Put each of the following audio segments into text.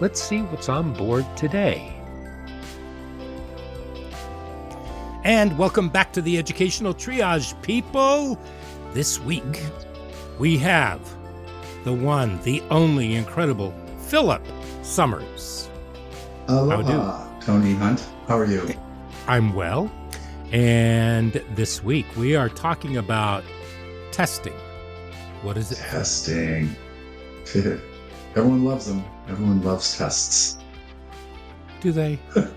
let's see what's on board today. And welcome back to the Educational Triage, people. This week, we have the one, the only incredible Philip Summers. Aloha, Tony Hunt. How are you? I'm well. And this week, we are talking about testing. What is it? Testing. Everyone loves them. Everyone loves tests. Do they?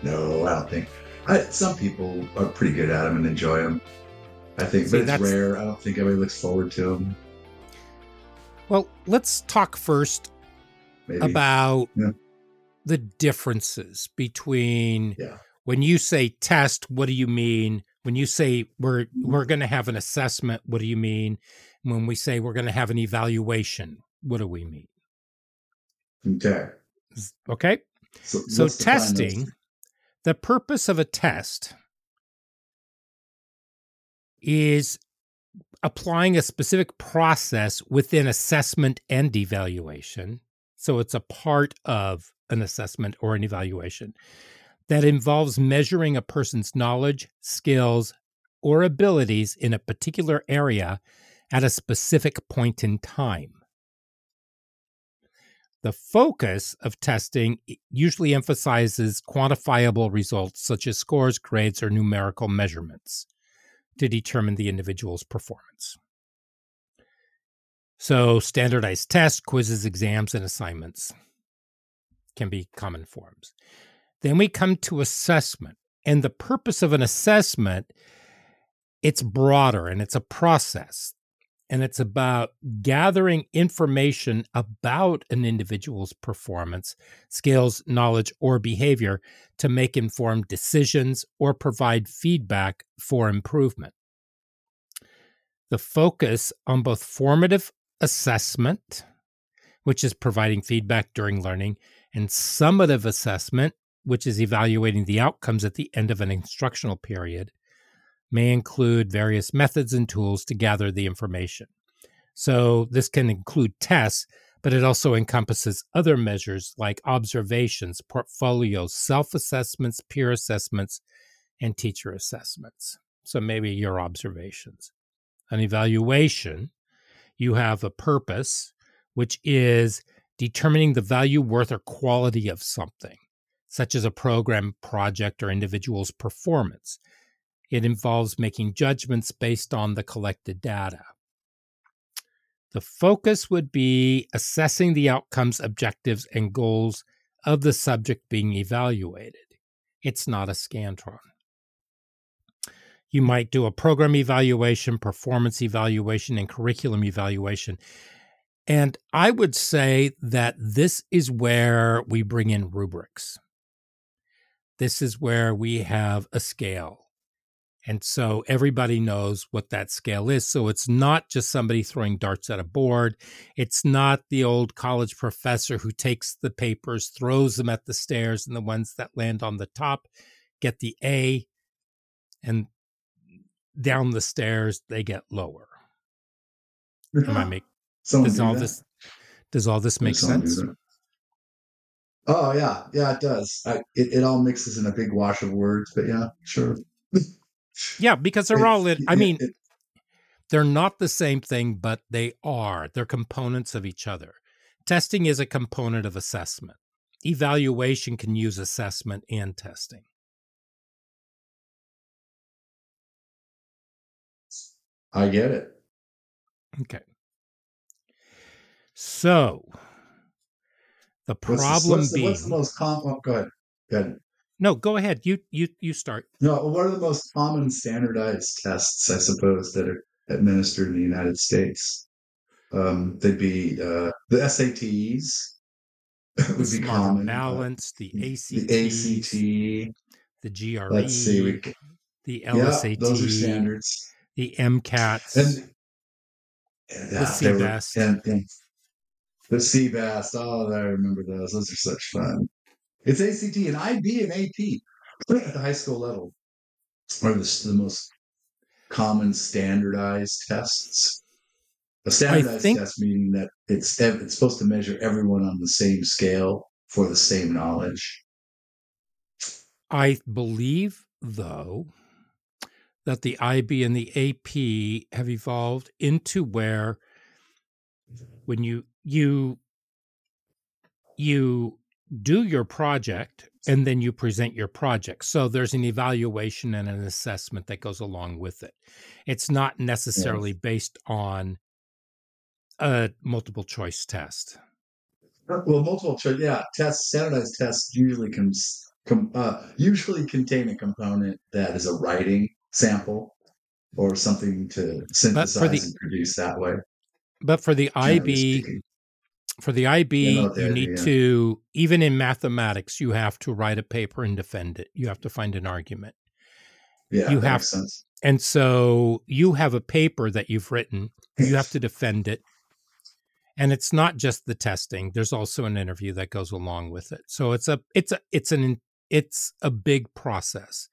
No, I don't think. I, some people are pretty good at them and enjoy them. I think, See, but it's rare. I don't think everybody looks forward to them. Well, let's talk first Maybe. about Yeah. the differences between Yeah. when you say test what do you mean when you say we're we're going to have an assessment what do you mean when we say we're going to have an evaluation what do we mean Okay. okay. So, so testing the purpose of a test is applying a specific process within assessment and evaluation. So it's a part of an assessment or an evaluation that involves measuring a person's knowledge skills or abilities in a particular area at a specific point in time the focus of testing usually emphasizes quantifiable results such as scores, grades, or numerical measurements to determine the individual's performance. So, standardized tests, quizzes, exams, and assignments can be common forms. Then we come to assessment. And the purpose of an assessment, it's broader and it's a process and it's about gathering information about an individual's performance, skills, knowledge, or behavior to make informed decisions or provide feedback for improvement. The focus on both formative assessment, which is providing feedback during learning, and summative assessment, which is evaluating the outcomes at the end of an instructional period, may include various methods and tools to gather the information. So, this can include tests, but it also encompasses other measures like observations, portfolios, self assessments, peer assessments, and teacher assessments. So, maybe your observations. An evaluation, you have a purpose, which is determining the value, worth, or quality of something, such as a program, project, or individual's performance. It involves making judgments based on the collected data. The focus would be assessing the outcomes, objectives, and goals of the subject being evaluated. It's not a Scantron. You might do a program evaluation, performance evaluation, and curriculum evaluation. And I would say that this is where we bring in rubrics. This is where we have a scale. And so everybody knows what that scale is. So it's not just somebody throwing darts at a board. It's not the old college professor who takes the papers, throws them at the stairs, and the ones that land on the top get the A, and down the stairs they get lower. Am I make does do all that. this does all this make Someone sense? Oh yeah, yeah, it does. I, it it all mixes in a big wash of words, but yeah, sure. Yeah, because they're all I mean, they're not the same thing, but they are. They're components of each other. Testing is a component of assessment. evaluation can use assessment and testing. I get it. Okay. So the What's problem what's the, being what's the most common? Oh, go ahead. Go ahead. No, go ahead. You you you start. No, what are the most common standardized tests? I suppose that are administered in the United States. Um, they'd be uh, the SATs. would The be common. uh, balance, the ACT, the ACT. the GRE, Let's see. We, the yeah, LSAT, those are standards. the MCATs. And, and The yeah, they were- and, and the CBEST. Oh, I remember those. Those are such fun. It's ACT and IB and AP at the high school level are the, the most common standardized tests. A standardized think- test meaning that it's it's supposed to measure everyone on the same scale for the same knowledge. I believe, though, that the IB and the AP have evolved into where when you you you do your project and then you present your project. So there's an evaluation and an assessment that goes along with it. It's not necessarily based on a multiple choice test. Well, multiple choice, yeah, tests, standardized tests usually can com, uh, usually contain a component that is a writing sample or something to synthesize the- and produce that way. But for the IB, speaking. For the IB, Yeah, no, the you IB, need yeah. to even in mathematics, you have to write a paper and defend it. You have to find an argument. yeah, you have- sense. And so you have a paper that you've written, you have to defend it. And it's not just the testing. There's also an interview that goes along with it. So it's a it's a it's an it's a big process.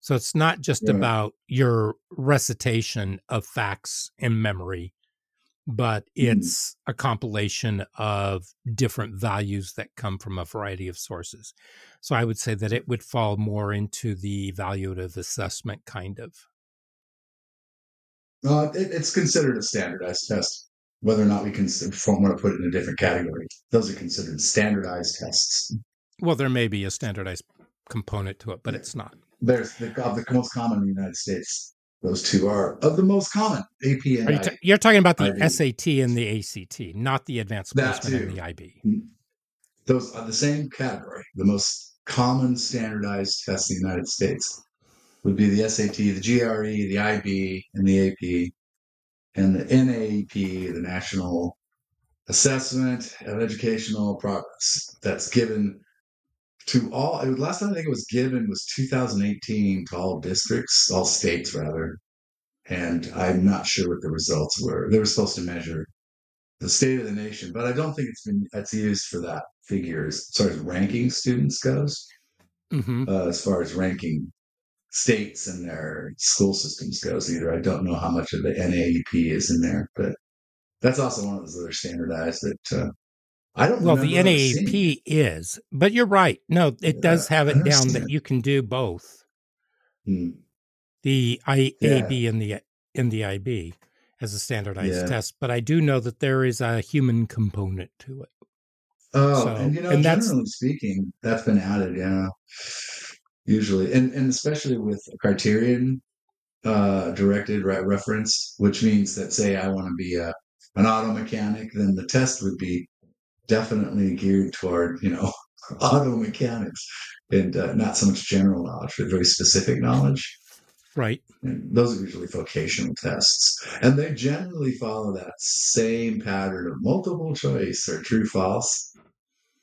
So it's not just Right. about your recitation of facts and memory, but Mm. it's a compilation of different values that come from a variety of sources. So I would say that it would fall more into the evaluative assessment kind of. Uh, it, it's considered a standardized test. Whether or not we can want to put it in a different category, those are considered standardized tests. Well, there may be a standardized component to it, but it's not. There's the, of the most common in the United States. Those two are of the most common AP and Are you ta- you're talking about the IB. SAT and the ACT, not the advanced That placement and the IB. Hmm. those are the same category. The most common standardized tests in the United States would be the SAT, the GRE, the IB, and the AP, and the NAEP, the National Assessment of Educational Progress. That's given to all. it Last time I think it was given was 2018 to all districts, all states rather. And I'm not sure what the results were. They were supposed to measure the state of the nation, but I don't think it's been it's used for that figure as far as ranking students goes. hmm Uh, as far as ranking states and their school systems goes, either I don't know how much of the NAEP is in there, but that's also one of those other standardized that uh, I don't. Know. Well, the remember ever seeing. NAEP is, but you're right. No, it does have it down that you can do both Hmm. the I, Yeah. And the and the IB as a standardized Yeah. test. But I do know that there is a human component to it. Oh, So- and you know, and that's- generally speaking, that's been added, yeah. Usually, and and especially with criterion uh, directed re- reference, which means that say I want to be a an auto mechanic, then the test would be definitely geared toward you know auto mechanics and uh, not so much general knowledge, but very specific knowledge. Right. And those are usually vocational tests. And they generally follow that same pattern of multiple choice or true false.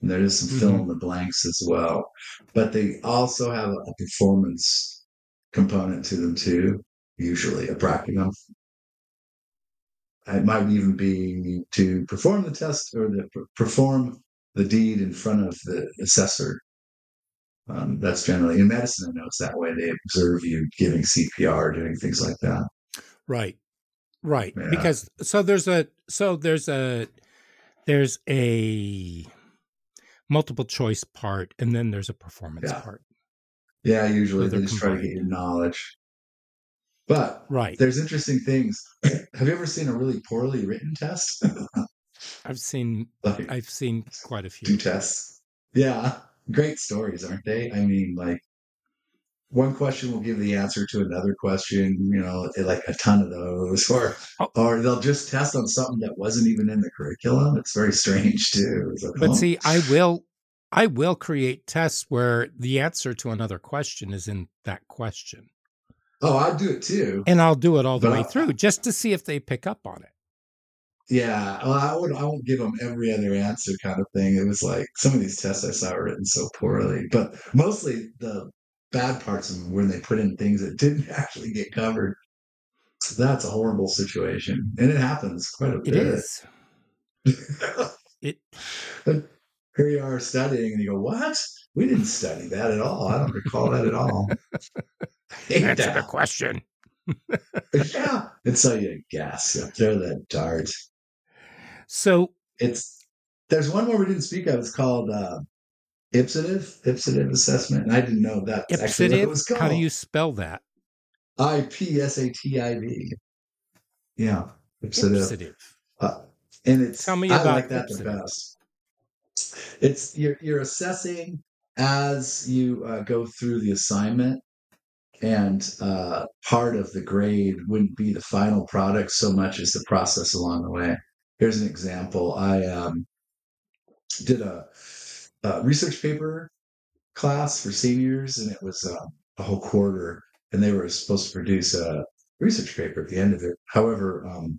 And there is some fill in the blanks as well. But they also have a performance component to them too, usually a practicum. It might even be to perform the test or to perform the deed in front of the assessor. Um, that's generally in medicine. I know it's that way. They observe you giving CPR, doing things like that. Right. Right. Yeah. Because so there's a so there's a there's a multiple choice part and then there's a performance Yeah. part. Yeah, usually So they they're just try to get your knowledge. But Right. there's interesting things. Have you ever seen a really poorly written test? I've seen like I've seen quite a two few. tests. Yeah, great stories, aren't they? I mean, like one question will give the answer to another question, you know, like a ton of those, or oh. or they'll just test on something that wasn't even in the curriculum. It's very strange too. Like, but oh. see, I will I will create tests where the answer to another question is in that question. Oh, I do it too. And I'll do it all the but way I, through just to see if they pick up on it. Yeah, well, I would. I won't give them every other answer, kind of thing. It was like some of these tests I saw were written so poorly, but mostly the bad parts of them when they put in things that didn't actually get covered. So that's a horrible situation, and it happens quite a bit. It is. it. Here you are studying, and you go, "What? We didn't study that at all. I don't recall that at all." Answer the question. yeah, and so you guess. You throw that dart. So it's there's one more we didn't speak of. It's called uh, Ipsative, Ipsative assessment, and I didn't know that. Ipsative. How do you spell that? I P S A T I V. Yeah, Ipsative. Uh, and it's tell me about I like that Ipsative. the best. It's you're you're assessing as you uh, go through the assignment, and uh, part of the grade wouldn't be the final product so much as the process along the way. Here's an example. I um, did a, a, research paper class for seniors, and it was uh, a whole quarter, and they were supposed to produce a research paper at the end of it. However, um,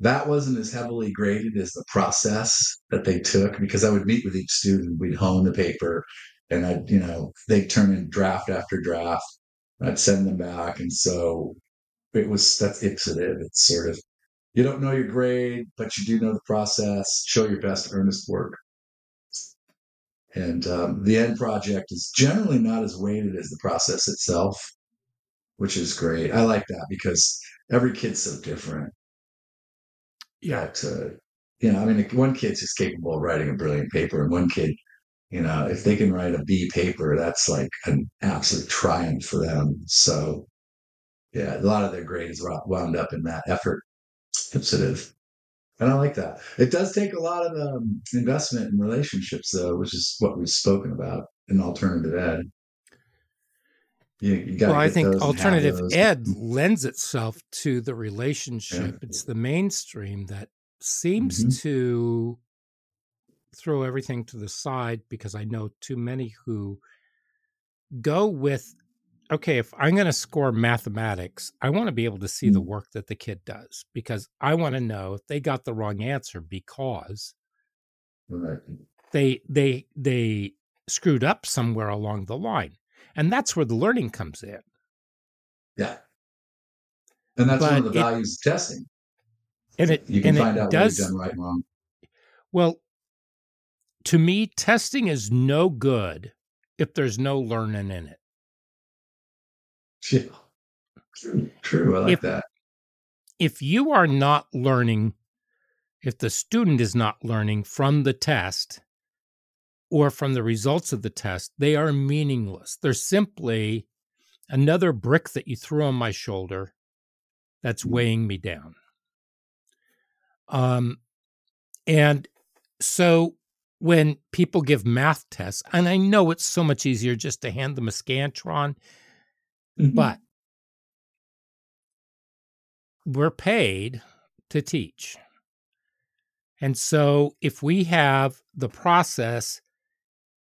that wasn't as heavily graded as the process that they took because I would meet with each student, we'd hone the paper, and I'd, you know, they'd turn in draft after draft. I'd send them back. And so it was that's ipsative. It's sort of you don't know your grade, but you do know the process. Show your best earnest work. And um, the end project is generally not as weighted as the process itself, which is great. I like that because every kid's so different. Yeah. That, uh, you know, I mean, one kid's just capable of writing a brilliant paper, and one kid, you know, if they can write a B paper, that's like an absolute triumph for them. So, yeah, a lot of their grades wound up in that effort sensitive. And I like that. It does take a lot of um, investment in relationships, though, which is what we've spoken about in alternative ed. You, you well, I think alternative ed lends itself to the relationship. Yeah. It's the mainstream that seems mm-hmm. to throw everything to the side because I know too many who go with okay, if I'm going to score mathematics, I want to be able to see the mm. work that the kid does because I want to know if they got the wrong answer because right. they they they screwed up somewhere along the line. And that's where the learning comes in. Yeah. And that's but one of the values it, of testing. And it you can find out does, what you've done right and wrong. Well, to me, testing is no good if there's no learning in it. Yeah. True. True. I like if, that. If you are not learning, if the student is not learning from the test or from the results of the test, they are meaningless. They're simply another brick that you threw on my shoulder that's mm. weighing me down. Um, and so when people give math tests, and I know it's so much easier just to hand them a Scantron Mm-hmm. But we're paid to teach. And so if we have the process,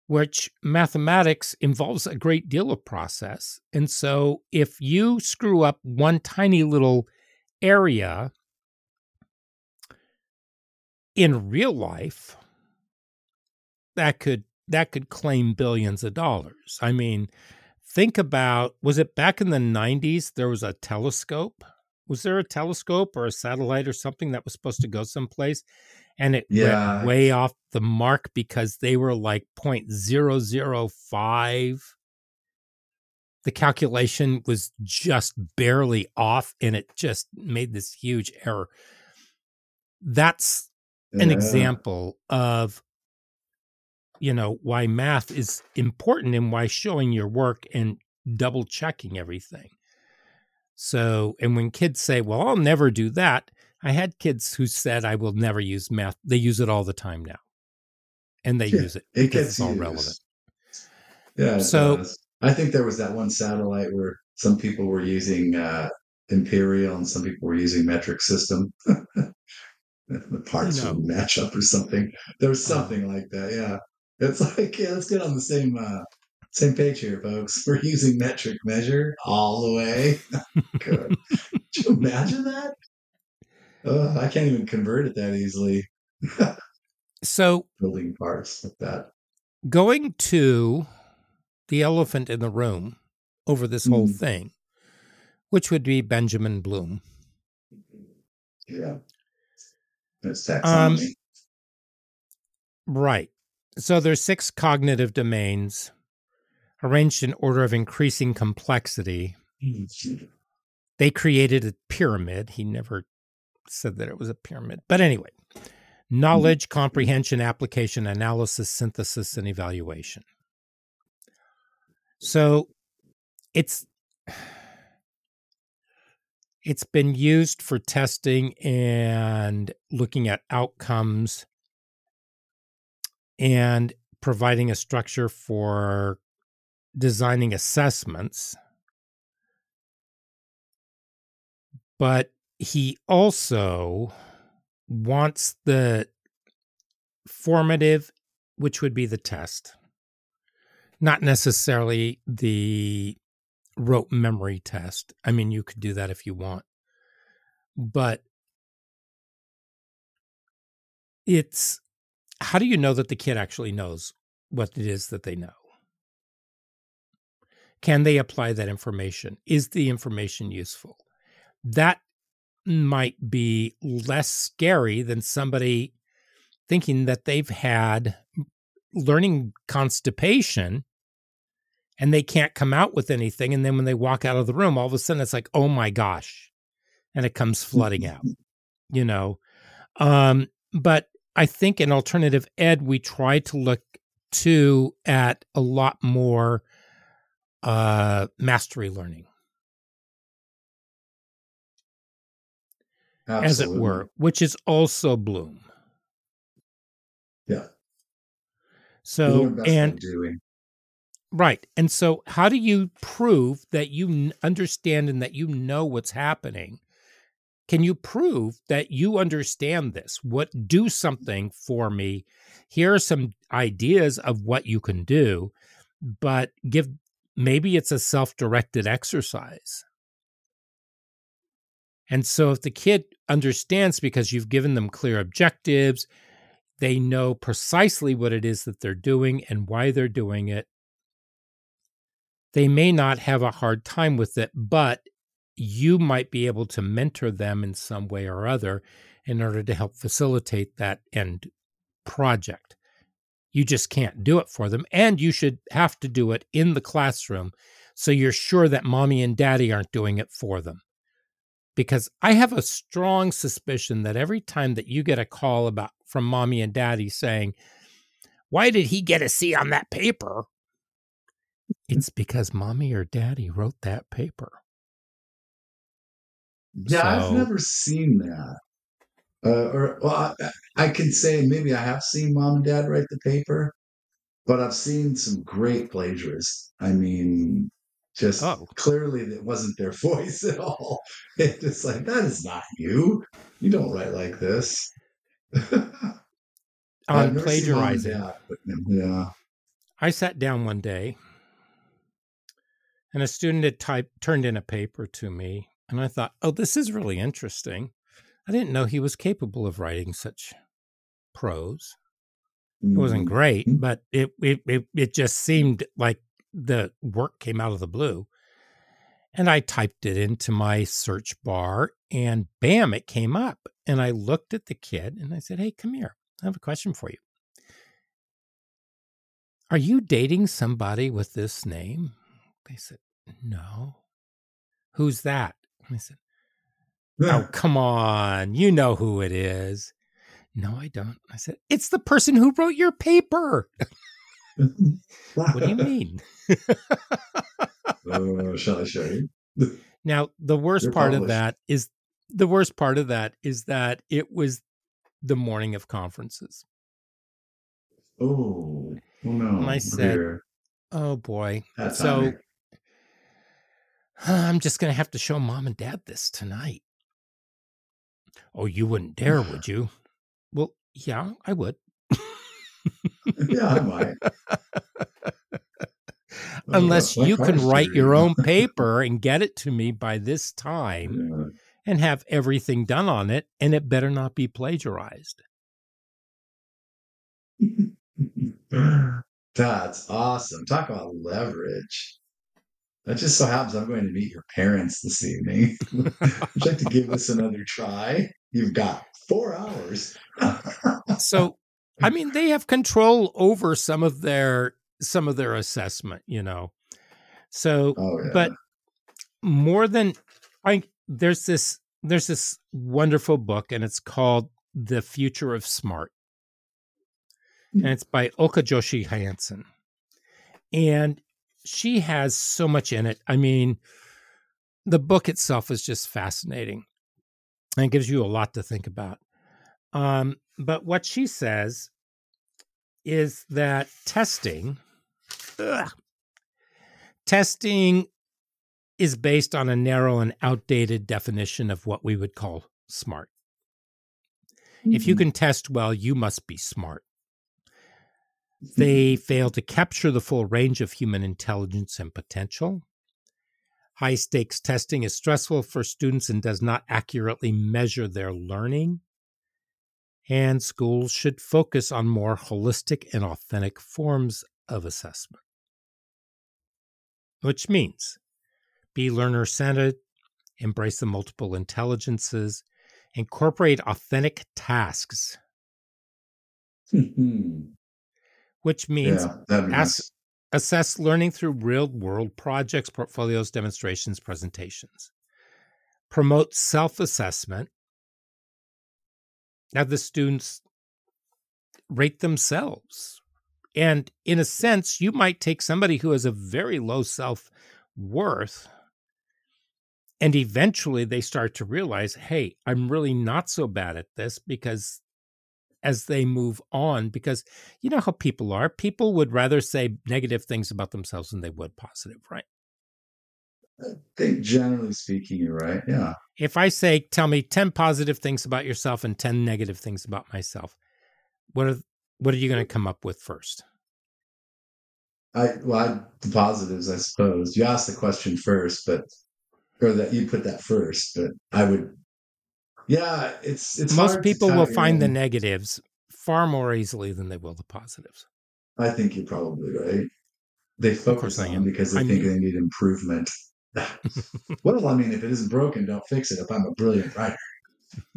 which mathematics involves a great deal of process. And so if you screw up one tiny little area in real life, that could that could claim billions of dollars. I mean, think about was it back in the 90s there was a telescope was there a telescope or a satellite or something that was supposed to go someplace and it yeah. went way off the mark because they were like 0.005 the calculation was just barely off and it just made this huge error that's an yeah. example of you know why math is important and why showing your work and double checking everything so and when kids say well i'll never do that i had kids who said i will never use math they use it all the time now and they Yeah, use it It because gets it's all used. relevant. Yeah. So- does. I think there was that one satellite where some people were using uh, Imperial and some people were using metric system. the parts No. would match up or something. There was Oh. something like that. Yeah. It's like, yeah, let's get on the same uh, same page here, folks. We're using metric measure all the way. Good. Could you imagine that? Uh, I can't even convert it that easily. So Building parts like that. going to the elephant in the room over this whole Mm. thing, which would be Benjamin Bloom. Yeah. It's Um. Right. So there's six cognitive domains arranged in order of increasing complexity. They created a pyramid. He never said that it was a pyramid. But anyway, knowledge, mm-hmm. comprehension, application, analysis, synthesis, and evaluation. So it's it's been used for testing and looking at outcomes and providing a structure for designing assessments. But he also wants the formative, which would be the test, not necessarily the rote memory test. I mean, you could do that if you want, but it's how do you know that the kid actually knows what it is that they know? Can they apply that information? Is the information useful? That might be less scary than somebody thinking that they've had learning constipation and they can't come out with anything. And then when they walk out of the room, all of a sudden it's like, oh my gosh. And it comes mm, flooding mm, out, mm. you know. Um, but I think in alternative ed, we try to look to at a lot more uh, mastery learning, as it were, which is also Bloom. Yeah. So, and Right. And so, how do you prove that you understand and that you know what's happening? Can you prove that you understand this? What do something for me? Here are some ideas of what you can do, but give maybe it's a self-directed exercise. And so if the kid understands because you've given them clear objectives, they know precisely what it is that they're doing and why they're doing it they may not have a hard time with it, but you might be able to mentor them in some way or other in order to help facilitate that end project. You just can't do it for them. And you should have to do it in the classroom so you're sure that mommy and daddy aren't doing it for them. Because I have a strong suspicion that every time that you get a call about from mommy and daddy saying, Why did he get a C on that paper? Mm-hmm. It's because mommy or daddy wrote that paper. Yeah, I've never seen that. Uh, or well, I, I can say maybe I have seen mom and dad write the paper, but I've seen some great plagiarists. I mean, just Oh. clearly it wasn't their voice at all. It's just like that is not you. You don't write like this. On never seen mom and plagiarizing. dad, but, yeah. I sat down one day and a student had typed turned in a paper to me and I thought, "Oh, this is really interesting." I didn't know he was capable of writing such prose. It wasn't Mm. great, but it, it it it just seemed like the work came out of the blue. And I typed it into my search bar and bam, it came up. And I looked at the kid and I said, Hey, come here. I have a question for you. Are you dating somebody with this name? They said, No. Who's that? I said, Oh, come on. You know who it is. No, I don't. I said, It's the person who wrote your paper. What do you mean? Uh, shall I show you? Now, the worst You're part of that is the worst part of that is that it was the morning of conferences. Oh, oh no. And I said, Here. Oh boy. That's so. I'm just going to have to show mom and dad this tonight. Oh, you wouldn't dare, would you? Well, yeah, I would. yeah, I might. Oh, Unless Oh, you can write your own paper and get it to me by this time know. and have everything done on it, and it better not be plagiarized. That's awesome. Talk about leverage. That just so happens I'm going to meet your parents this evening. Would you like to give this another try? You've got four hours. So, I mean, they have control over some of their some of their assessment, you know. So, oh yeah. but more than I there's this there's this wonderful book and it's called The Future of Smart. Hmm. And it's by Ulcca Joshi Hansen. And she has so much in it. I mean, the book itself is just fascinating. And it gives you a lot to think about. Um, but what she says is that testing ugh, testing is based on a narrow and outdated definition of what we would call smart. If you can test well, you must be smart. They mm-hmm. fail to capture the full range of human intelligence and potential. High stakes testing is stressful for students and does not accurately measure their learning. And schools should focus on more holistic and authentic forms of assessment. Which means be learner centered, embrace the multiple intelligences, incorporate authentic tasks, mm-hmm. Which means yeah, ask, nice. assess learning through real world projects, portfolios, demonstrations, presentations. Promote self assessment. Have the students rate themselves. And in a sense, you might take somebody who has a very low self worth, and eventually they start to realize, hey, I'm really not so bad at this because as they move on because you know how people are people would rather say negative things about themselves than they would positive right I think generally speaking, you're right. Yeah. if i say tell me 10 positive things about yourself and 10 negative things about myself what are what are you going to come up with first I well, I, the positives, I suppose. You asked the question first, but or that you put that first, but I would. Yeah, it's it's most people will find the negatives far more easily than they will the positives I think you're probably right. They focus on am. because they I'm think they need improvement. well, I mean, if it isn't broken, don't fix it. If I'm a brilliant writer,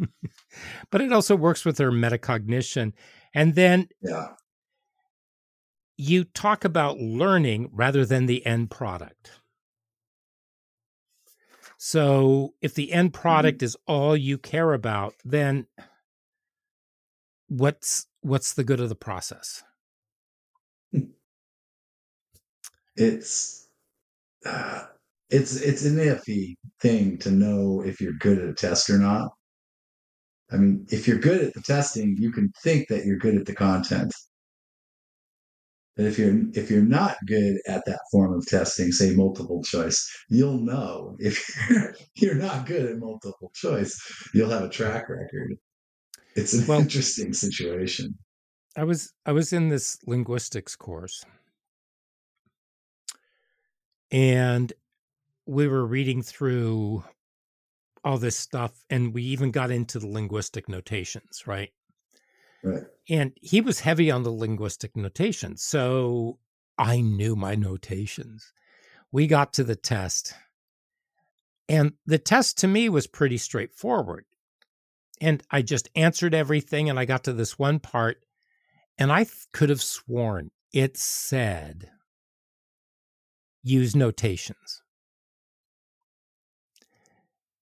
but it also works with their metacognition and then yeah, you talk about learning rather than the end product. So if the end product is all you care about, then what's what's the good of the process? it's uh, it's it's an iffy thing to know if you're good at a test or not. I mean, if you're good at the testing, you can think that you're good at the content. But if you're if you're not good at that form of testing, say multiple choice, you'll know if you're, you're not good at multiple choice. You'll have a track record. It's an Well- interesting situation. I was I was in this linguistics course and we were reading through all this stuff and we even got into the linguistic notations, right? And he was heavy on the linguistic notations. So I knew my notations. We got to the test. And the test to me was pretty straightforward. And I just answered everything. And I got to this one part, and I could have sworn it said use notations.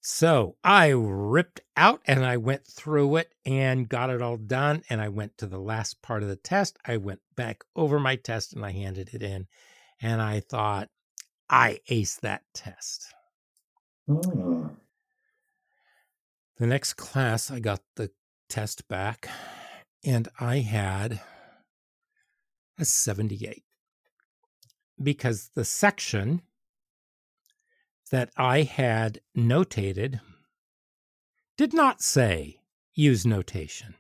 So I ripped out and I went through it and got it all done. And I went to the last part of the test. I went back over my test and I handed it in. And I thought, I aced that test. Oh, The next class, I got the test back and I had a 78 because the section that I had notated did not say use notation.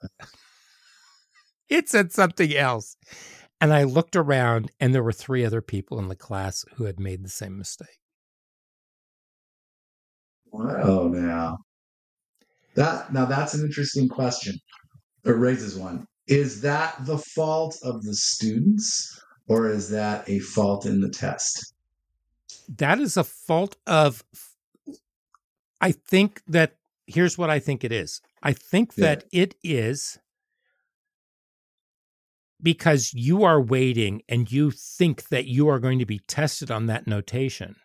it said something else. And I looked around and there were three other people in the class who had made the same mistake. Wow, now that now that's an interesting question. It raises one. Is that the fault of the students or is that a fault in the test? That is a fault of I think that here's what I think it is. I think Yeah. that it is because you are waiting and you think that you are going to be tested on that notation.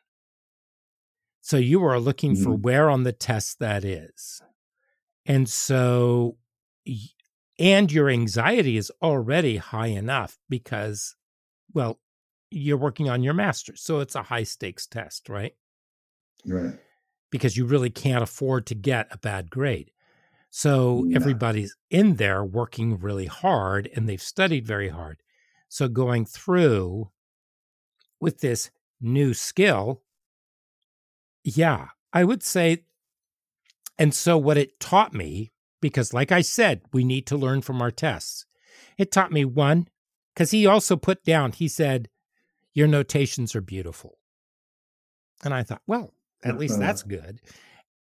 So you are looking for Mhm. where on the test that is. And so, and your anxiety is already high enough because, well, you're working on your master's. So it's a high stakes test, right? Right. because you really can't afford to get a bad grade. So No. everybody's in there working really hard and they've studied very hard. So going through with this new skill, yeah, I would say. And so what it taught me, because like I said, we need to learn from our tests. It taught me one, because he also put down, he said, Your notations are beautiful. And I thought, well, at least that's uh-huh. good.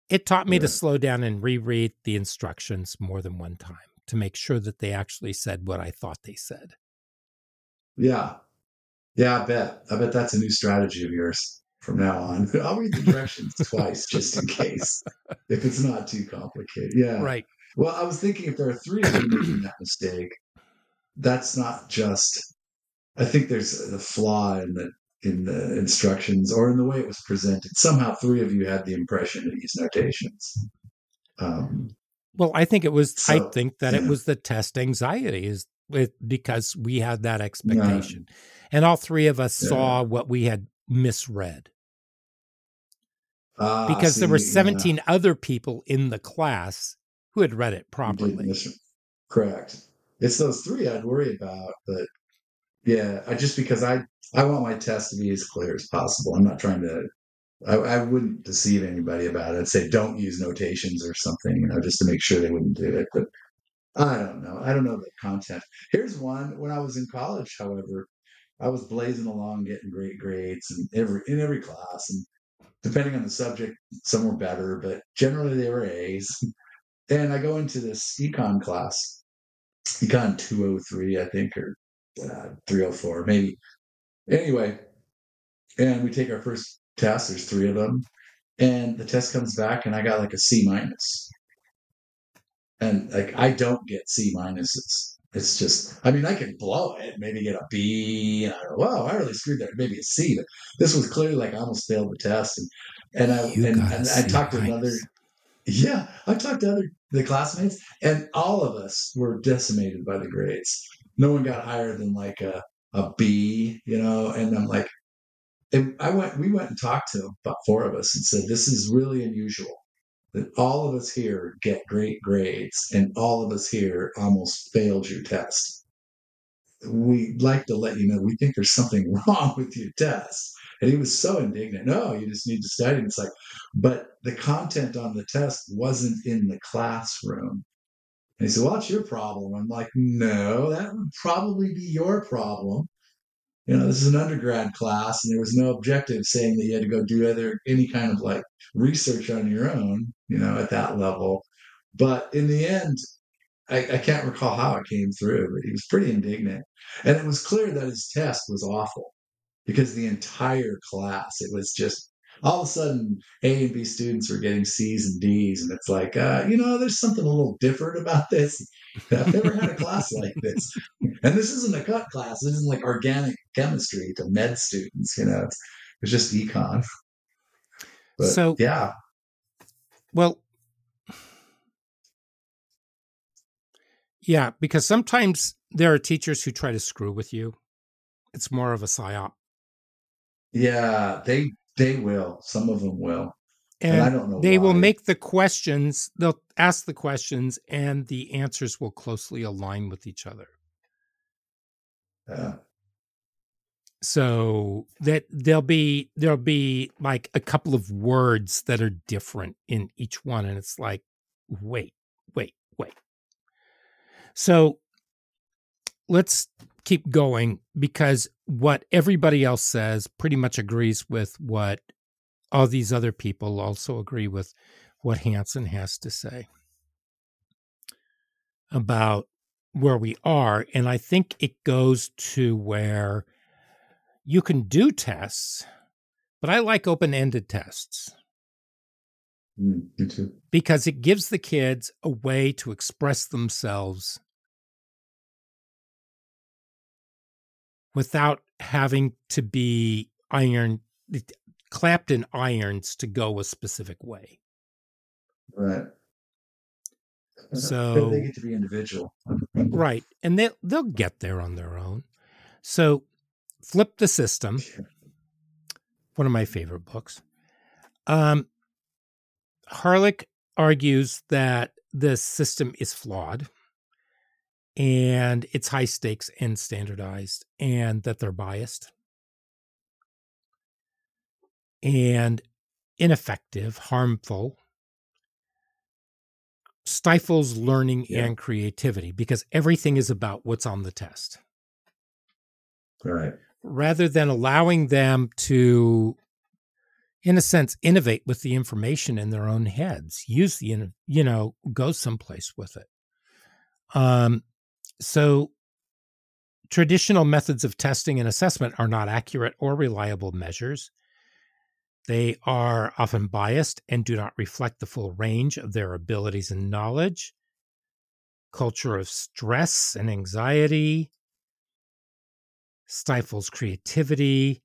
It taught me to slow down and reread the instructions more than one time to make sure that they actually said what I thought they said. Yeah. Yeah, I bet. I bet that's a new strategy of yours from now on. I'll read the directions twice just in case. If it's not too complicated. Yeah. Right. Well, I was thinking if there are three of you making that mistake, that's not just I think there's a flaw in the in the instructions or in the way it was presented. Somehow three of you had the impression to use notations. Um, Well, I think it was. I think that it was the test anxiety is because we had that expectation, and all three of us Yeah. saw what we had misread ah, because there were see, yeah. 17 other people in the class who had read it properly. Correct. It's those three I'd worry about, but yeah, I just because I I want my test to be as clear as possible. I'm not trying to. I, I wouldn't deceive anybody about it. I'd say don't use notations or something, you know, just to make sure they wouldn't do it. But I don't know. I don't know the content. Here's one. When I was in college, however, I was blazing along, getting great grades, and every in every class, and depending on the subject, some were better, but generally they were A's. And I go into this econ class, econ 203, I think, or uh, 304, maybe. Anyway, and we take our first test. There's three of them, and the test comes back, and I got like a C minus. And like I don't get C minuses. It's just, I mean, I could blow it, maybe get a B. And I go, wow, I really screwed that. Maybe a C, but this was clearly like I almost failed the test. And and I You and, and I talked to another yeah, I talked to other the classmates, and all of us were decimated by the grades. No one got higher than like a a B, you know. And I'm like, and I went, we went and talked to about four of us and said, this is really unusual that all of us here get great grades, and all of us here almost failed your test. We'd like to let you know we think there's something wrong with your test. And he was so indignant. No, you just need to study. And it's like, but the content on the test wasn't in the classroom. And he said, Well, it's your problem. I'm like, No, that would probably be your problem. You know, this is an undergrad class, and there was no objective saying that you had to go do other any kind of like research on your own, you know, at that level. But in the end, I, I can't recall how it came through, but he was pretty indignant. And it was clear that his test was awful because the entire class, it was just all of a sudden A and B students were getting C's and D's. And it's like, uh, you know, there's something a little different about this. I've never had a class like this. And this isn't a cut class. This isn't like organic chemistry to med students, you know, it's, it's just econ. But So- yeah, Well, yeah, because sometimes there are teachers who try to screw with you. It's more of a psyop. yeah, they they will. Some of them will. And, I don't know they will make the questions, they'll ask the questions, and the answers will closely align with each other. Yeah. So that there'll be there'll be like a couple of words that are different in each one, and it's like, wait, wait, wait. So let's keep going because what everybody else says pretty much agrees with what all these other people also agree with what Hansen has to say about where we are. And I think it goes to where you can do tests, but I like open ended tests. Mm. Because it gives the kids a way to express themselves without having to be iron clapped in irons to go a specific way. Right. So they get to be individual. right. And they they'll get there on their own. So flip the system. One of my favorite books. Um Harlick argues that the system is flawed and it's high stakes and standardized and that they're biased and ineffective, harmful, stifles learning yeah. and creativity because everything is about what's on the test. Right. Rather than allowing them to, in a sense, innovate with the information in their own heads, use the, you know, go someplace with it. Um, so traditional methods of testing and assessment are not accurate or reliable measures. They are often biased and do not reflect the full range of their abilities and knowledge. Culture of stress and anxiety stifles creativity.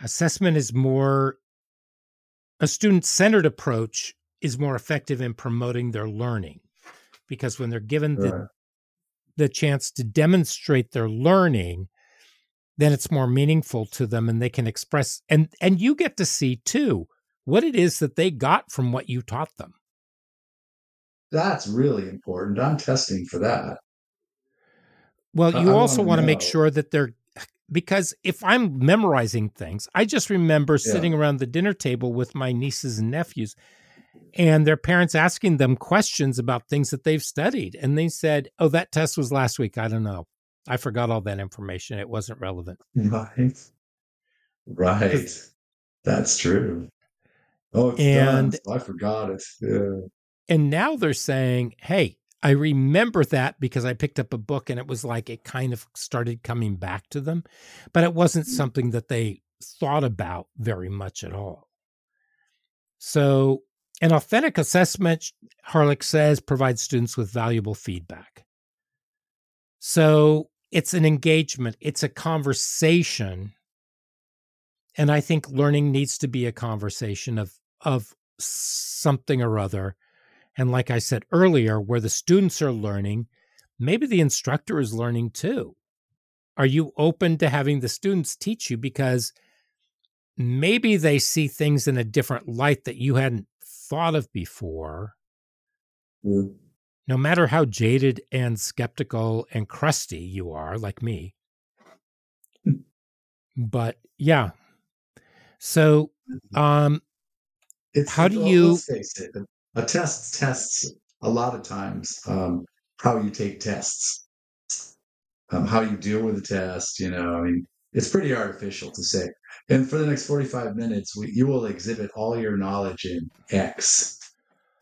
Assessment is more, a student centered approach is more effective in promoting their learning because when they're given the, the chance to demonstrate their learning, then it's more meaningful to them and they can express and and you get to see too what it is that they got from what you taught them. That's really important. I'm testing for that. Well you I, also want to make sure that they're because if i'm memorizing things i just remember yeah. sitting around the dinner table with my nieces and nephews and their parents asking them questions about things that they've studied and they said oh that test was last week i don't know I forgot all that information. It wasn't relevant. Right. Right. That's true. Oh, and done. I forgot it. Yeah. And now they're saying, hey, I remember that because I picked up a book and it was like it kind of started coming back to them, but it wasn't mm. something that they thought about very much at all. So, an authentic assessment, Harlick says, provides students with valuable feedback. So, it's an engagement, it's a conversation. And I think learning needs to be a conversation of of something or other. And like I said earlier, where the students are learning, maybe the instructor is learning too. Are you open to having the students teach you because maybe they see things in a different light that you hadn't thought of before? Mm no matter how jaded and skeptical and crusty you are, like me. Hmm. but yeah. So, mm-hmm. um, it's, how do you face it? A test tests a lot of times um, how you take tests, um, how you deal with the test. You know, I mean, it's pretty artificial to say. And for the next forty-five minutes, we, you will exhibit all your knowledge in X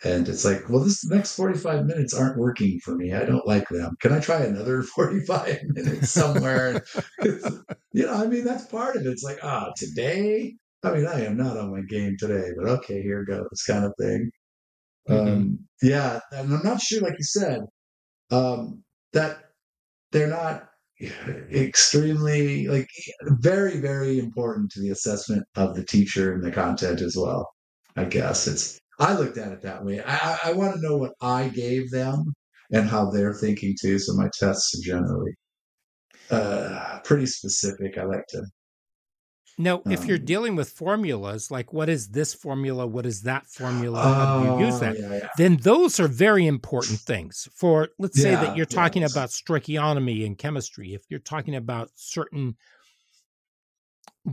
and it's like, well, this next 45 minutes aren't working for me. I don't like them. Can I try another 45 minutes somewhere? you know, I mean, that's part of it. It's like, ah, oh, today, I mean, I am not on my game today, but okay, here goes kind of thing. Mm-hmm. Um, yeah. And I'm not sure, like you said, um, that they're not extremely, like, very, very important to the assessment of the teacher and the content as well. I guess it's I looked at it that way. I, I want to know what I gave them and how they're thinking too. So my tests are generally uh, pretty specific. I like to No, if you're Um, dealing with formulas, like what is this formula? What is that formula? How do you use oh, that? yeah, yeah. Then those are very important things. For let's say that you're talking about stoichionomy in chemistry, if you're talking about certain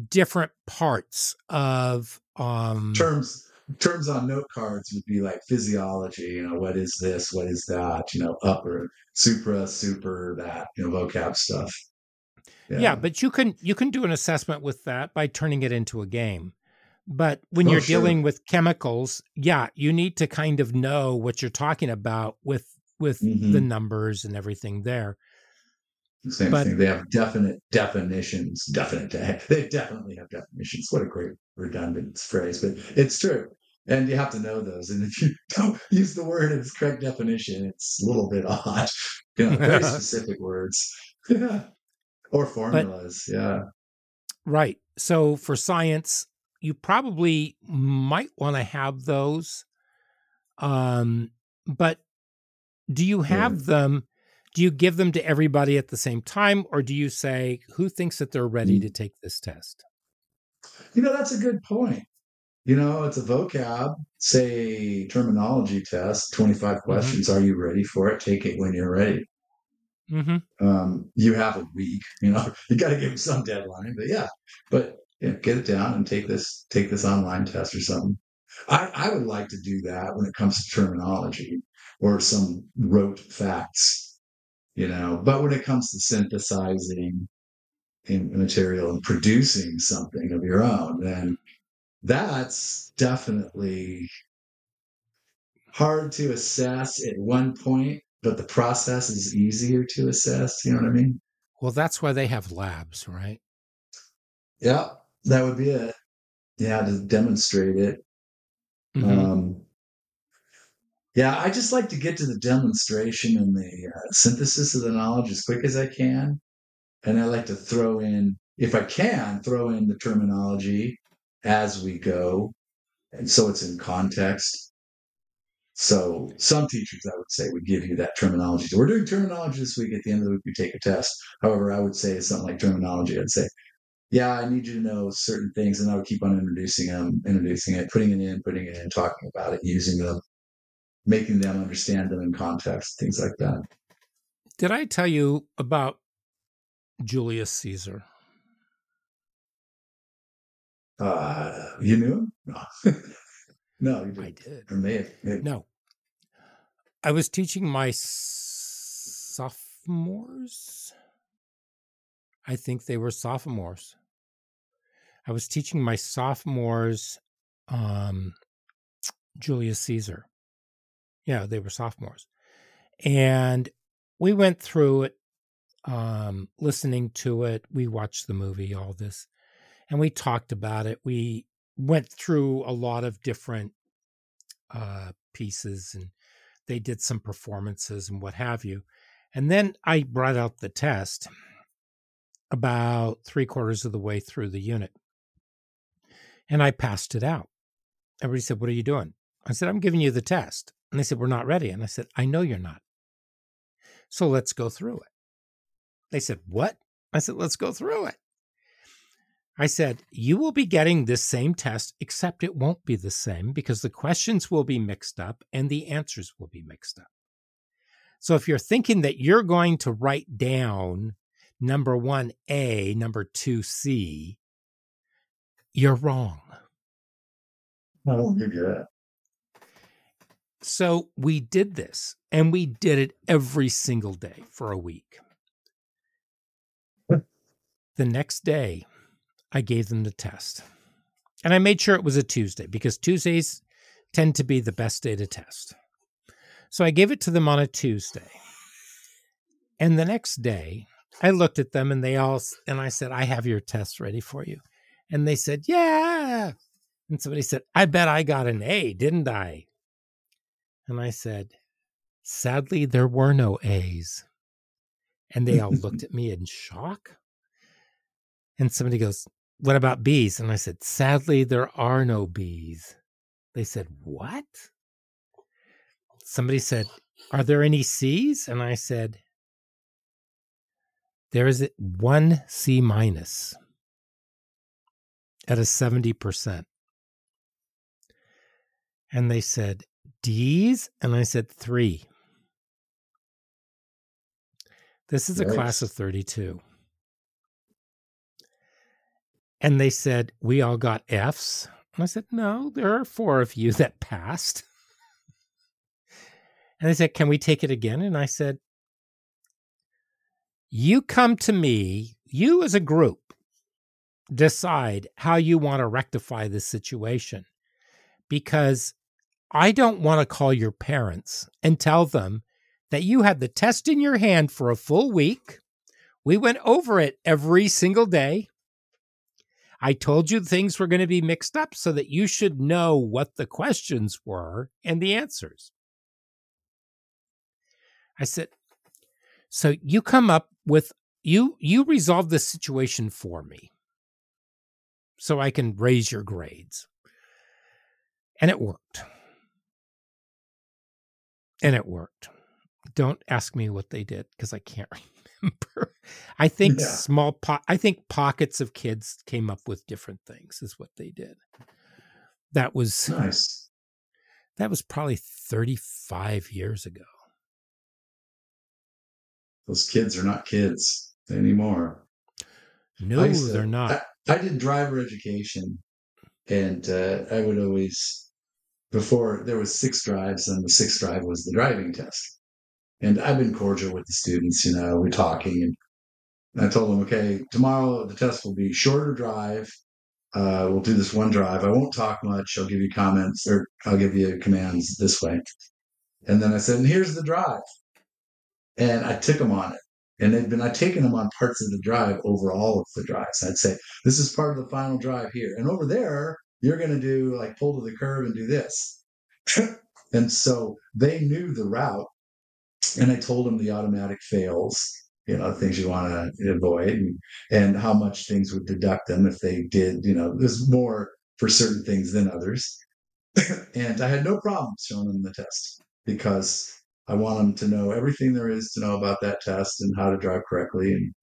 different parts of um terms terms on note cards would be like physiology you know what is this what is that you know upper supra super that you know vocab stuff yeah. but you can you can do an assessment with that by turning it into a game. But when Oh, you're sure. dealing with chemicals, yeah, you need to kind of know what you're talking about with with the Mhm. numbers and everything there. same but- thing they have definite definitions definite they definitely have definitions what a great redundant phrase but it's true and you have to know those and if you don't use the word in its correct definition it's a little bit odd you know very specific words yeah or formulas yeah Right. So for science, you probably might want to have those. Um, but do you have Yeah. them? Do you give them to everybody at the same time, or do you say who thinks that they're ready Mm. to take this test? You know, that's a good point. You know, it's a vocab, say terminology test, 25 questions. Are you ready for it? Take it when you're ready. Mm-hmm. Um, you have a week, you know, you got to give them some deadline, but yeah, but yeah, get it down and take this, take this online test or something. I, I would like to do that when it comes to terminology or some rote facts, you know, but when it comes to synthesizing in material and producing something of your own, then that's definitely hard to assess at one point, but the process is easier to assess. You know what I mean? Well, that's why they have labs, right? Yeah, that would be it. Yeah, to demonstrate it. Mhm. Um, yeah, I just like to get to the demonstration and the uh, synthesis of the knowledge as quick as I can. And I like to throw in, if I can, throw in the terminology as we go. And so it's in context. So some teachers, I would say, would give you that terminology. So we're doing terminology this week. At the end of the week, we take a test. However, I would say something like terminology. I'd say, yeah, I need you to know certain things, and I would keep on introducing them, introducing it, putting it in, putting it in, talking about it, using them, making them understand them in context, things like that. Did I tell you about Julius Caesar? Uh, you knew him? No, no, you I didn't. did. Or may have. No. I was teaching my sophomores. I think they were sophomores. I was teaching my sophomores um, Julius Caesar. Yeah, they were sophomores. And we went through it, um, listening to it. We watched the movie, all this, and we talked about it. We went through a lot of different uh, pieces and they did some performances and what have you. And then I brought out the test about three quarters of the way through the unit and I passed it out. Everybody said, What are you doing? I said, I'm giving you the test. And they said, We're not ready. And I said, I know you're not. So let's go through it. They said, What? I said, Let's go through it. I said, You will be getting this same test, except it won't be the same because the questions will be mixed up and the answers will be mixed up. So if you're thinking that you're going to write down number one A, number two C, you're wrong. I don't give you that. So we did this and we did it every single day for a week. The next day, I gave them the test. And I made sure it was a Tuesday because Tuesdays tend to be the best day to test. So I gave it to them on a Tuesday. And the next day, I looked at them and they all, and I said, I have your test ready for you. And they said, Yeah. And somebody said, I bet I got an A, didn't I? And I said, Sadly, there were no A's. And they all looked at me in shock. And somebody goes, What about bees? And I said, Sadly, there are no bees. They said, What? Somebody said, Are there any C's? And I said, There is one C minus. at a 70%. And they said, D's? And I said, three. This is a class of 32. And they said, We all got F's. And I said, No, there are four of you that passed. And they said, Can we take it again? And I said, You come to me, you as a group decide how you want to rectify this situation because I don't want to call your parents and tell them that you had the test in your hand for a full week. We went over it every single day. I told you things were going to be mixed up so that you should know what the questions were and the answers. I said, so you come up with you you resolve this situation for me so I can raise your grades. And it worked. And it worked. Don't ask me what they did because I can't remember. I think Yeah. small po- I think pockets of kids came up with different things is what they did. That was Nice. that was probably 35 years ago. Those kids are not kids anymore. No, to- they're not. I, I did driver education, and uh, I would always before there was six drives, and the sixth drive was the driving test. And I've been cordial with the students. You know, we're talking, and I told them, okay, tomorrow the test will be shorter drive. Uh, we'll do this one drive. I won't talk much. I'll give you comments or I'll give you commands this way. And then I said, and here's the drive. And I took them on it. And they'd been, I'd taken them on parts of the drive over all of the drives. I'd say, this is part of the final drive here. And over there, you're going to do like pull to the curb and do this. and so they knew the route. And I told them the automatic fails, you know, things you want to avoid and, and how much things would deduct them if they did, you know, there's more for certain things than others. and I had no problem showing them the test because I want them to know everything there is to know about that test and how to drive correctly. And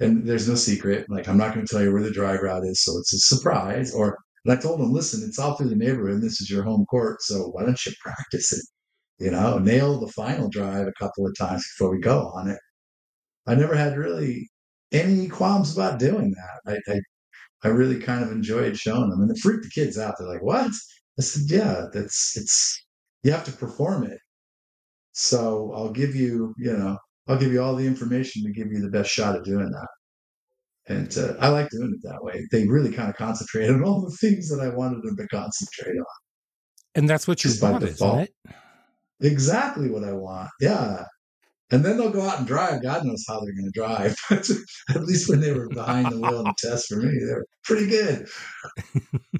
and there's no secret. Like I'm not going to tell you where the drive route is, so it's a surprise. Or and I told them, listen, it's all through the neighborhood. And this is your home court, so why don't you practice it? You know, nail the final drive a couple of times before we go on it. I never had really any qualms about doing that. I I, I really kind of enjoyed showing them, and it freaked the kids out. They're like, "What?" I said, "Yeah, that's it's you have to perform it." So I'll give you, you know, I'll give you all the information to give you the best shot at doing that. And uh, I like doing it that way. They really kind of concentrate on all the things that I wanted them to concentrate on. And that's what you Just want, isn't it? Exactly what I want. Yeah. And then they'll go out and drive. God knows how they're going to drive. At least when they were behind the wheel in the test for me, they were pretty good.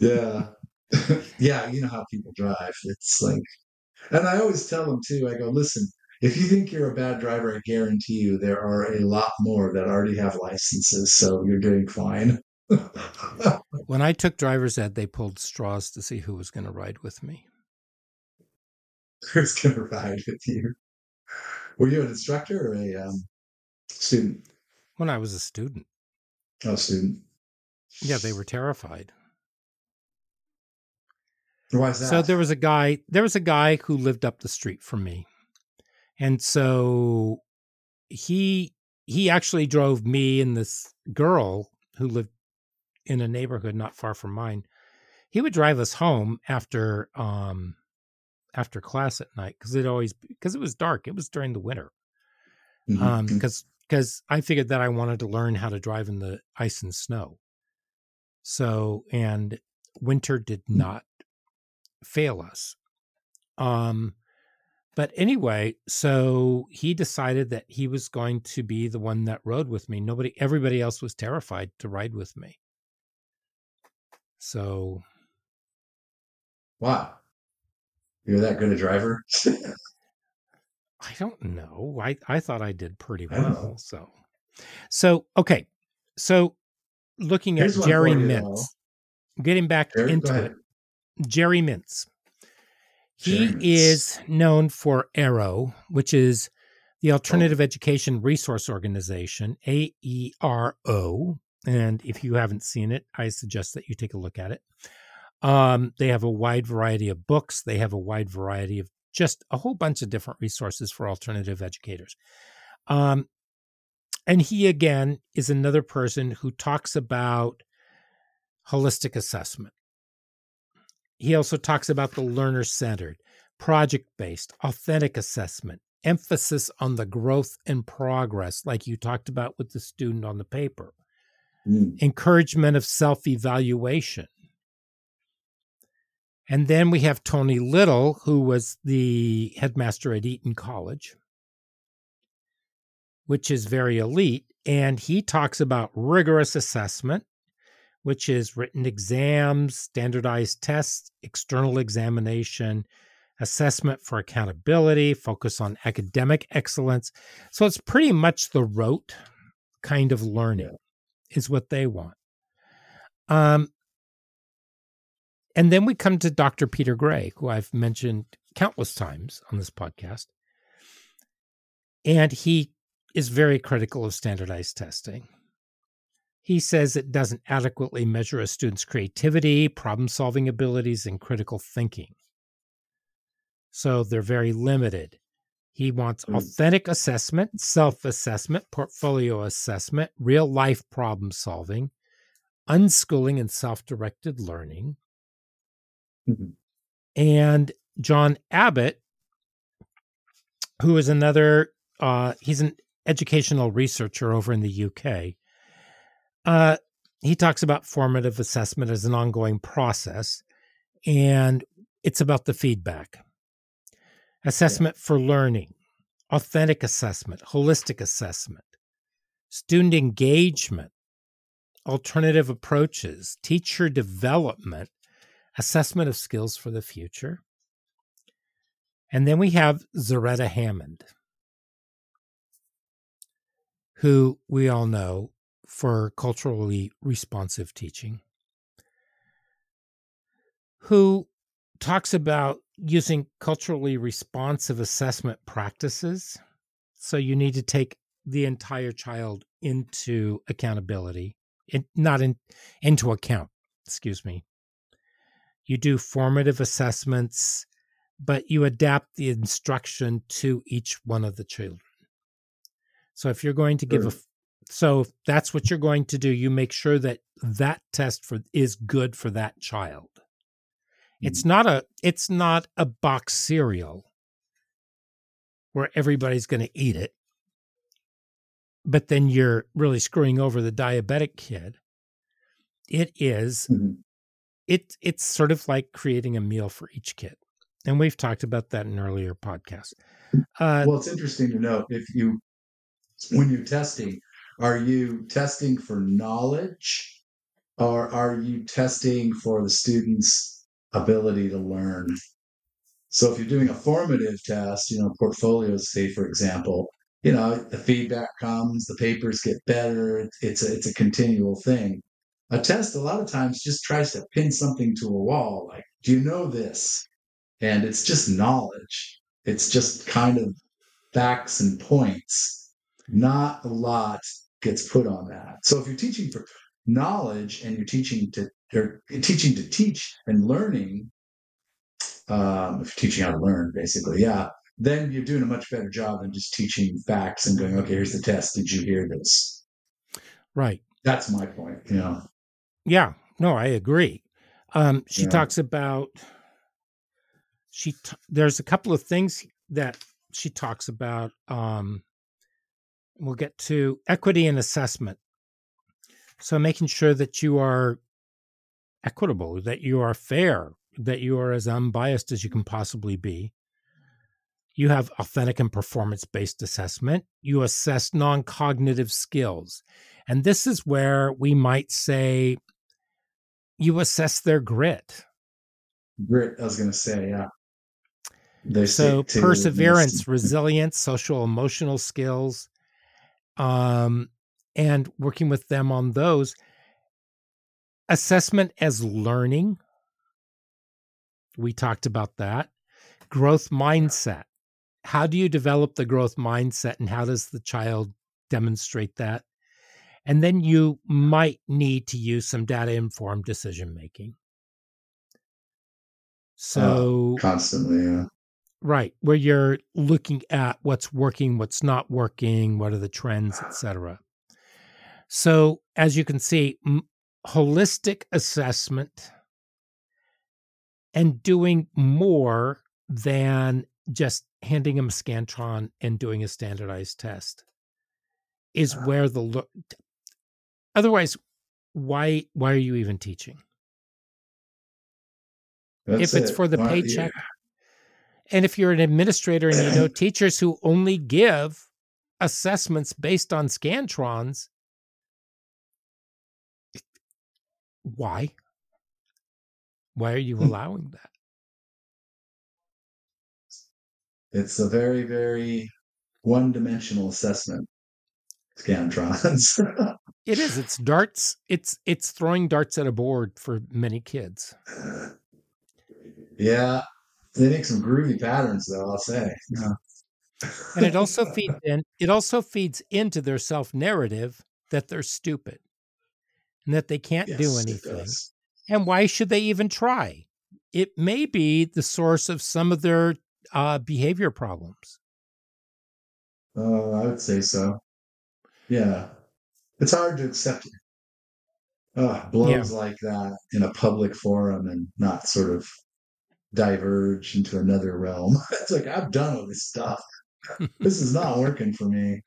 Yeah. yeah. You know how people drive. It's like, and I always tell them too, I go, listen, if you think you're a bad driver, I guarantee you there are a lot more that already have licenses. So you're doing fine. When I took driver's ed, they pulled straws to see who was going to ride with me. Who's going to ride with you? Were you an instructor or a um, student? When I was a student, Oh, student. yeah, they were terrified. Why is that? So there was a guy, there was a guy who lived up the street from me. And so he he actually drove me and this girl who lived in a neighborhood not far from mine. He would drive us home after um after class at night because it always because it was dark. It was during the winter. Mhm. Um because because I figured that I wanted to learn how to drive in the ice and snow. So and winter did not fail us. Um but anyway, so he decided that he was going to be the one that rode with me. Nobody everybody else was terrified to ride with me. So wow. You're that good a driver? I don't know. I, I thought I did pretty well. So so okay. So looking Here's at Jerry Mintz, getting back Jerry, into it. Jerry Mintz. He Jerry Mintz. is known for AERO, which is the oh. Alternative Education Resource Organization, AERO. And if you haven't seen it, I suggest that you take a look at it. Um, they have a wide variety of books. They have a wide variety of just a whole bunch of different resources for alternative educators. Um, and he, again, is another person who talks about holistic assessment. He also talks about the learner centered, project based, authentic assessment, emphasis on the growth and progress, like you talked about with the student on the paper, mm. encouragement of self evaluation. And then we have Tony Little, who was the headmaster at Eton College, which is very elite. And he talks about rigorous assessment, which is written exams, standardized tests, external examination, assessment for accountability, focus on academic excellence. So it's pretty much the rote kind of learning is what they want. Um, and then we come to Dr. Peter Gray, who I've mentioned countless times on this podcast. And he is very critical of standardized testing. He says it doesn't adequately measure a student's creativity, problem solving abilities, and critical thinking. So they're very limited. He wants mm. authentic assessment, self assessment, portfolio assessment, real life problem solving, unschooling and self directed learning. Mm-hmm. And John Abbott, who is another, uh, he's an educational researcher over in the UK. Uh, he talks about formative assessment as an ongoing process, and it's about the feedback assessment yeah. for learning, authentic assessment, holistic assessment, student engagement, alternative approaches, teacher development, assessment of skills for the future. And then we have Zaretta Hammond, who we all know for culturally responsive teaching, who talks about using culturally responsive assessment practices. So you need to take the entire child into accountability, it, not in, into account, excuse me. You do formative assessments, but you adapt the instruction to each one of the children. So if you're going to give sure. a so that's what you're going to do, you make sure that that test for is good for that child. It's mm. not a it's not a box cereal where everybody's going to eat it. But then you're really screwing over the diabetic kid. It is, mm-hmm. It it's sort of like creating a meal for each kid. And we've talked about that in earlier podcasts. Uh, well, it's interesting to know if you when you're testing, are you testing for knowledge or are you testing for the students ability to learn. So if you're doing a formative test, you know, portfolios, say for example, you know, the feedback comes, the papers get better. It's a, it's a continual thing. A test a lot of times just tries to pin something to a wall. Like, do you know this? And it's just knowledge. It's just kind of facts and points. Not a lot gets put on that. So if you're teaching for knowledge and you're teaching to they're teaching to teach and learning. Um, if you're teaching how to learn, basically, yeah, then you're doing a much better job than just teaching facts and going, okay, here's the test. Did you hear this? Right. That's my point. You know. Yeah. No, I agree. Um, she yeah. talks about she. T- there's a couple of things that she talks about. Um, we'll get to equity and assessment. So making sure that you are equitable, that you are fair, that you are as unbiased as you can possibly be. You have authentic and performance based assessment. You assess non cognitive skills. And this is where we might say you assess their grit. Grit, I was going to say, yeah. They so perseverance, resilience, social emotional skills, um, and working with them on those assessment as learning. We talked about that. Growth mindset. How do you develop the growth mindset and how does the child demonstrate that? And then you might need to use some data informed decision making. So, uh, constantly, yeah. Right, where you're looking at what's working, what's not working, what are the trends, etc. So, as you can see, m- holistic assessment and doing more than just handing them a Scantron and doing a standardized test is where the look. Otherwise, why why are you even teaching? That's if it's it. for the Why- yeah. paycheck, and if you're an administrator and you know teachers who only give assessments based on scantrons, why? Why are you Hmm. allowing that? It's a very, very one-dimensional assessment. Scantrons. It is. It's darts. It's it's throwing darts at a board for many kids. yeah, they make some groovy patterns, though. I'll say. Yeah. And it also feeds in it also feeds into their self-narrative that they're stupid and that they can't do Yes, it anything. And why should they even try? It may be the source of some of their uh, behavior problems. Uh, I would say so. Yeah, it's hard to accept uh, blows like that in a public forum and not sort of diverge into another realm. It's like I've done with this stuff. this is not working for me.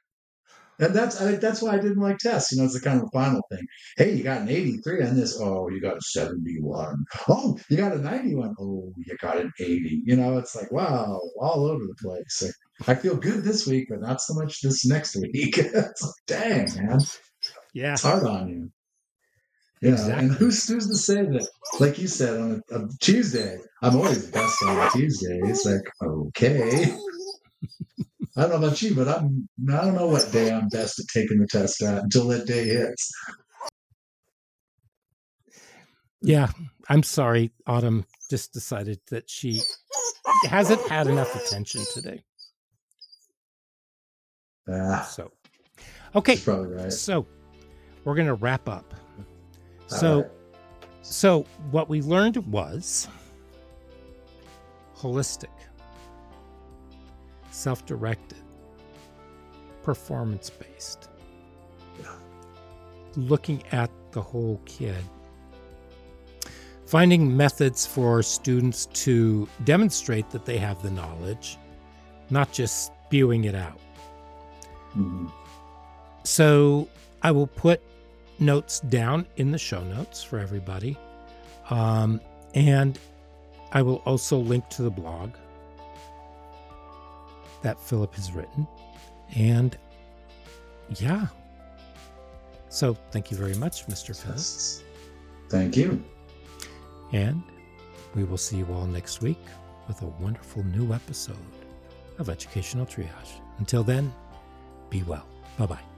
And that's I think that's why I didn't like tests. You know, it's the kind of final thing. Hey, you got an 83 on this. Oh, you got a 71. Oh, you got a 91. Oh, you got an 80. You know, it's like, wow, all over the place. Like, I feel good this week, but not so much this next week. it's like, dang, man. Yeah. It's hard on you. Know, Exactly. and who's who's to say that, like you said, on a, a Tuesday, I'm always best on a Tuesday. It's like, okay. I don't know about you, but I'm I don't know what day I'm best at taking the test at until that day hits. Yeah. I'm sorry. Autumn just decided that she hasn't had enough attention today. Ah, So, okay. right. So, we're going to wrap up. All So, right. so what we learned was holistic, self-directed, performance-based. Yeah. Looking at the whole kid. Finding methods for students to demonstrate that they have the knowledge, not just spewing it out. Mhm. So I will put notes down in the show notes for everybody. Um, and I will also link to the blog that Philip has written. And yeah. So thank you very much, Mr. Philip. Thank you. And we will see you all next week with a wonderful new episode of Educational Triage. Until then, be well. Bye bye.